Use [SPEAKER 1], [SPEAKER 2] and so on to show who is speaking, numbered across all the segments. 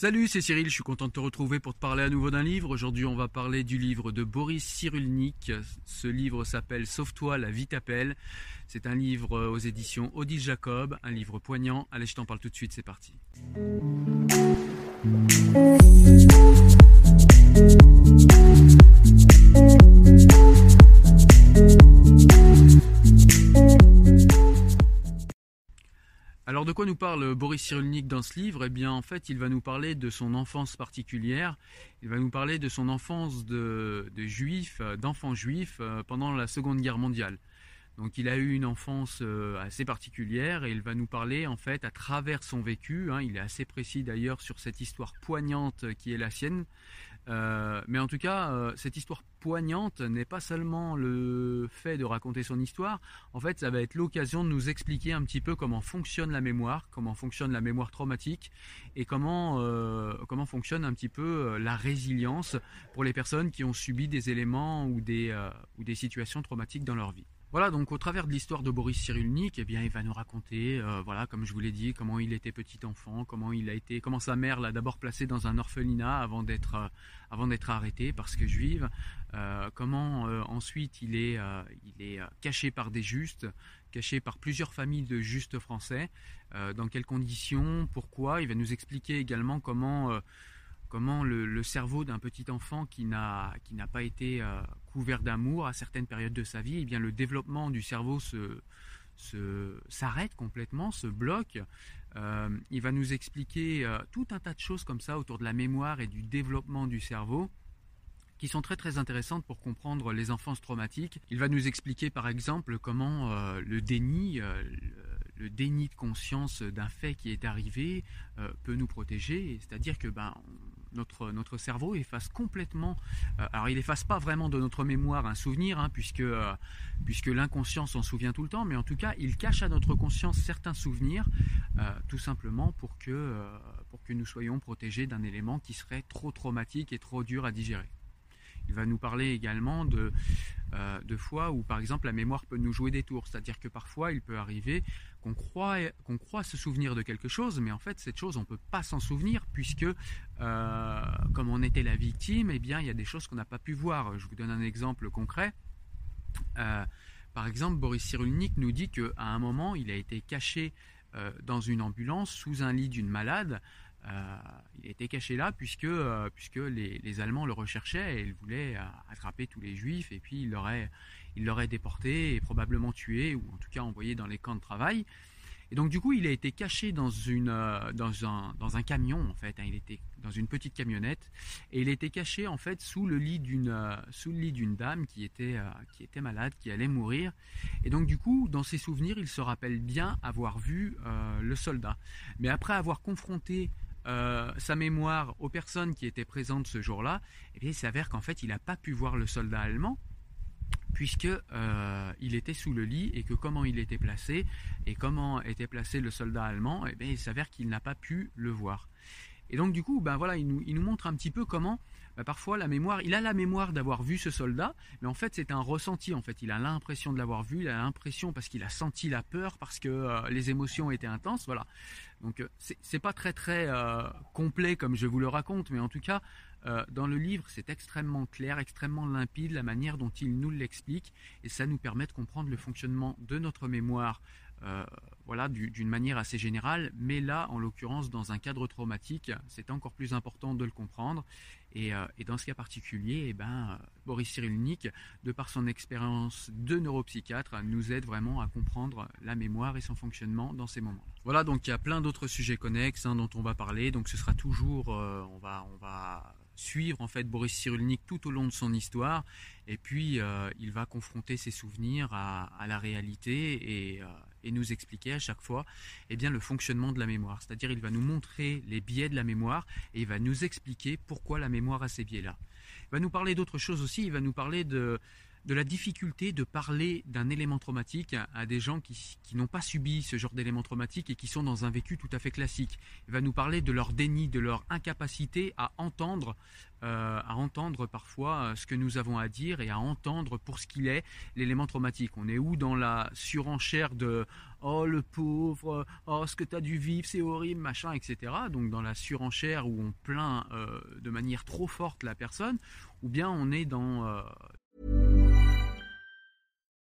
[SPEAKER 1] Salut, c'est Cyril, je suis content de te retrouver pour te parler à nouveau d'un livre. Aujourd'hui, on va parler du livre de Boris Cyrulnik. Ce livre s'appelle Sauve-toi, la vie t'appelle. C'est un livre aux éditions Odile Jacob, un livre poignant. Allez, je t'en parle tout de suite, c'est parti. De quoi nous parle Boris Cyrulnik dans ce livre? Eh bien en fait il va nous parler de son enfance particulière, il va nous parler de son enfance de, juif, d'enfant juif euh, pendant la Seconde Guerre mondiale. Donc il a eu une enfance euh, assez particulière et il va nous parler en fait à travers son vécu, hein, il est assez précis d'ailleurs sur cette histoire poignante qui est la sienne, euh, mais en tout cas, euh, cette histoire poignante n'est pas seulement le fait de raconter son histoire, en fait, ça va être l'occasion de nous expliquer un petit peu comment fonctionne la mémoire, comment fonctionne la mémoire traumatique et comment, comment fonctionne un petit peu la résilience pour les personnes qui ont subi des éléments ou des, ou des situations traumatiques dans leur vie. Voilà, donc au travers de l'histoire de Boris Cyrulnik, eh bien, il va nous raconter, euh, voilà, comme je vous l'ai dit, comment il était petit enfant, comment il a été, comment sa mère l'a d'abord placé dans un orphelinat avant d'être, euh, avant d'être arrêté parce que juive, euh, comment ensuite il est, il est caché par des justes, caché par plusieurs familles de justes français, dans quelles conditions, pourquoi. Il va nous expliquer également comment comment le, cerveau d'un petit enfant qui n'a pas été euh, couvert d'amour à certaines périodes de sa vie, eh bien le développement du cerveau se s'arrête complètement, se bloque. Euh, il va nous expliquer euh, tout un tas de choses comme ça autour de la mémoire et du développement du cerveau qui sont très très intéressantes pour comprendre les enfances traumatiques. Il va nous expliquer par exemple comment le déni, le déni de conscience d'un fait qui est arrivé peut nous protéger, c'est-à-dire que ben notre, cerveau efface complètement, euh, alors il efface pas vraiment de notre mémoire un souvenir, hein, puisque, euh, puisque l'inconscient s'en souvient tout le temps, mais en tout cas il cache à notre conscience certains souvenirs, euh, tout simplement pour que nous soyons protégés d'un élément qui serait trop traumatique et trop dur à digérer. Il va nous parler également de, euh, de fois où, par exemple, la mémoire peut nous jouer des tours. C'est-à-dire que parfois, il peut arriver qu'on croit, se souvenir de quelque chose, mais en fait, cette chose, on ne peut pas s'en souvenir, puisque, euh, comme on était la victime, eh bien, il y a des choses qu'on n'a pas pu voir. Je vous donne un exemple concret. Euh, par exemple, Boris Cyrulnik nous dit qu'à un moment, il a été caché dans une ambulance sous un lit d'une malade il était caché là puisque, euh, puisque les, Allemands le recherchaient et ils voulaient euh, attraper tous les Juifs et puis ils l'auraient il l'aurait déporté et probablement tué ou en tout cas envoyé dans les camps de travail. Et donc du coup, il a été caché dans, une, dans, un, dans un camion en fait. Hein. il était dans une petite camionnette et il était caché en fait sous le lit d'une sous dame qui était qui était malade, qui allait mourir. Et donc du coup, dans ses souvenirs, il se rappelle bien avoir vu le soldat. Mais après avoir confronté euh, sa mémoire aux personnes qui étaient présentes ce jour-là, eh il s'avère qu'en fait, il n'a pas pu voir le soldat allemand puisque euh, il était sous le lit et que comment il était placé et comment était placé le soldat allemand, eh il s'avère qu'il n'a pas pu le voir. Et donc du coup, ben voilà, il nous, montre un petit peu comment bah, parfois la mémoire, il a la mémoire d'avoir vu ce soldat, mais en fait c'est un ressenti. En fait, il a l'impression de l'avoir vu, il a l'impression parce qu'il a senti la peur, parce que euh, les émotions étaient intenses. Voilà. Donc euh, c'est pas très très euh, complet comme je vous le raconte, mais en tout cas dans le livre c'est extrêmement clair, extrêmement limpide la manière dont il nous l'explique, et ça nous permet de comprendre le fonctionnement de notre mémoire euh, voilà, d'une manière assez générale, mais là, en l'occurrence, dans un cadre traumatique, c'est encore plus important de le comprendre. Et, euh, dans ce cas particulier, eh ben, Boris Cyrulnik, de par son expérience de neuropsychiatre, nous aide vraiment à comprendre la mémoire et son fonctionnement dans ces moments. Voilà, donc il y a plein d'autres sujets connexes hein, dont on va parler. Donc ce sera toujours, euh, on va, on va suivre en fait Boris Cyrulnik tout au long de son histoire et puis euh, il va confronter ses souvenirs à, la réalité euh, et, nous expliquer à chaque fois eh bien, le fonctionnement de la mémoire. C'est-à-dire il va nous montrer les biais de la mémoire et il va nous expliquer pourquoi la mémoire a ces biais-là. Il va nous parler d'autres choses aussi, il va nous parler de, de la difficulté de parler d'un élément traumatique à des gens qui, n'ont pas subi ce genre d'élément traumatique et qui sont dans un vécu tout à fait classique. Il va nous parler de leur déni, de leur incapacité à entendre, euh, à entendre parfois euh, ce que nous avons à dire et à entendre pour ce qu'il est l'élément traumatique. On est où dans la surenchère de oh le pauvre, oh ce que tu as dû vivre, c'est horrible, machin, etc. Donc dans la surenchère où on plaint euh, de manière trop forte la personne, ou bien on est dans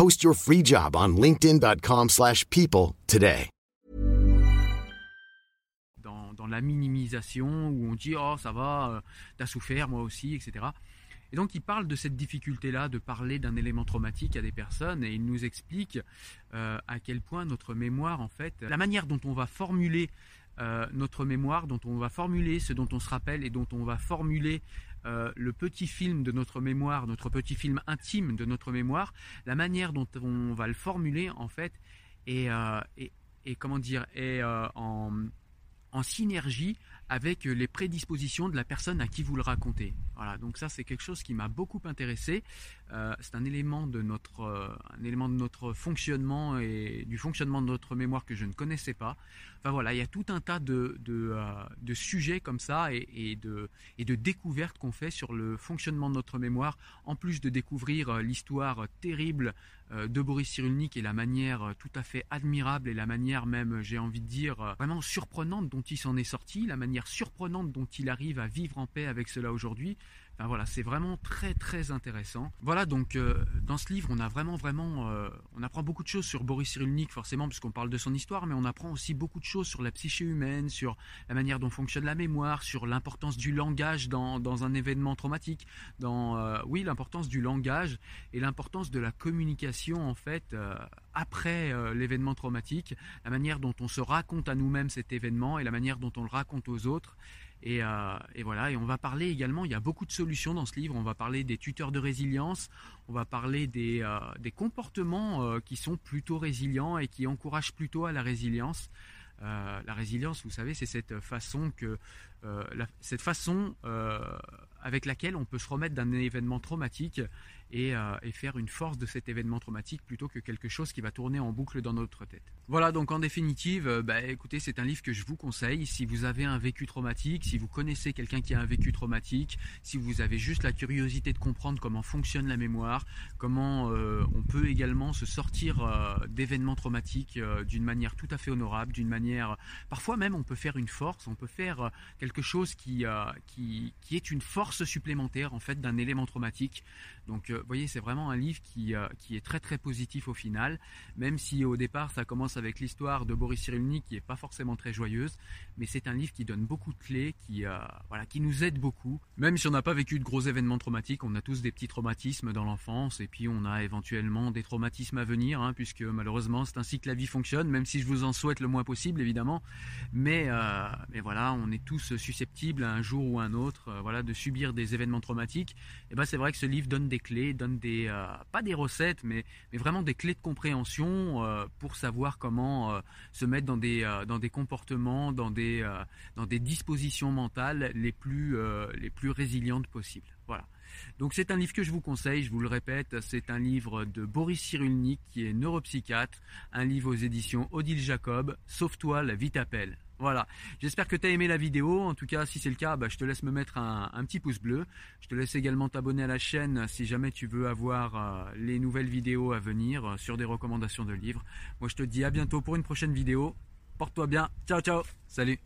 [SPEAKER 2] Post your free job on linkedin.com/people today.
[SPEAKER 1] Dans, dans, la minimisation où on dit oh ça va, euh, t'as souffert moi aussi, etc. Et donc il parle de cette difficulté-là de parler d'un élément traumatique à des personnes et il nous explique euh, à quel point notre mémoire en fait, la manière dont on va formuler euh, notre mémoire, dont on va formuler ce dont on se rappelle et dont on va formuler euh, le petit film de notre mémoire, notre petit film intime de notre mémoire, la manière dont on va le formuler en fait est, euh, comment dire est euh, en, synergie avec les prédispositions de la personne à qui vous le racontez. Voilà, donc ça c'est quelque chose qui m'a beaucoup intéressé. C'est un élément de notre un élément de notre fonctionnement et du fonctionnement de notre mémoire que je ne connaissais pas. Enfin voilà, il y a tout un tas de, de, euh, sujets comme ça et, de, et de découvertes qu'on fait sur le fonctionnement de notre mémoire, en plus de découvrir l'histoire terrible de Boris Cyrulnik et la manière tout à fait admirable et la manière même, j'ai envie de dire, vraiment surprenante dont il s'en est sorti, la manière surprenante dont il arrive à vivre en paix avec cela aujourd'hui. Enfin, voilà, c'est vraiment très très intéressant. Voilà, donc euh, dans ce livre, on a vraiment vraiment, euh, on apprend beaucoup de choses sur Boris Cyrulnik forcément puisqu'on parle de son histoire, mais on apprend aussi beaucoup de choses sur la psyché humaine, sur la manière dont fonctionne la mémoire, sur l'importance du langage dans, dans, un événement traumatique, dans euh, oui l'importance du langage et l'importance de la communication en fait après l'événement traumatique, la manière dont on se raconte à nous-mêmes cet événement et la manière dont on le raconte aux autres. Euh, et, voilà, et on va parler également, il y a beaucoup de solutions dans ce livre, on va parler des tuteurs de résilience, on va parler des, euh, comportements euh, qui sont plutôt résilients et qui encouragent plutôt à la résilience. la résilience, vous savez, c'est cette façon que cette façon avec laquelle on peut se remettre d'un événement traumatique et, faire une force de cet événement traumatique plutôt que quelque chose qui va tourner en boucle dans notre tête. Voilà, donc en définitive, bah, écoutez, c'est un livre que je vous conseille. Si vous avez un vécu traumatique, si vous connaissez quelqu'un qui a un vécu traumatique, si vous avez juste la curiosité de comprendre comment fonctionne la mémoire, comment on peut également se sortir d'événements traumatiques d'une manière tout à fait honorable, d'une manière... Parfois même, on peut faire une force, on peut faire quelque chose qui, qui, qui est une force supplémentaire en fait d'un élément traumatique. Donc, euh, vous voyez, c'est vraiment un livre qui, euh, qui est très très positif au final, même si au départ ça commence avec l'histoire de Boris Cyrulnik qui est pas forcément très joyeuse, mais c'est un livre qui donne beaucoup de clés, qui euh, voilà, qui nous aide beaucoup. Même si on n'a pas vécu de gros événements traumatiques, on a tous des petits traumatismes dans l'enfance, et puis on a éventuellement des traumatismes à venir, hein, puisque malheureusement c'est ainsi que la vie fonctionne, même si je vous en souhaite le moins possible évidemment, mais mais voilà, on est tous susceptibles un jour ou un autre, voilà, de subir des événements traumatiques. Et ben c'est vrai que ce livre donne des clés, donne euh, pas des recettes, mais, vraiment des clés de compréhension euh, pour savoir comment euh, se mettre dans des, comportements, dans des, dans des dispositions mentales les plus, les plus résilientes possibles. Voilà. Donc c'est un livre que je vous conseille, je vous le répète, c'est un livre de Boris Cyrulnik qui est neuropsychiatre, un livre aux éditions Odile Jacob, Sauve-toi, la vie t'appelle. Voilà, j'espère que tu as aimé la vidéo. En tout cas, si c'est le cas, bah, je te laisse me mettre un, petit pouce bleu. Je te laisse également t'abonner à la chaîne si jamais tu veux avoir euh, les nouvelles vidéos à venir euh, sur des recommandations de livres. Moi, je te dis à bientôt pour une prochaine vidéo. Porte-toi bien. Ciao, ciao. Salut.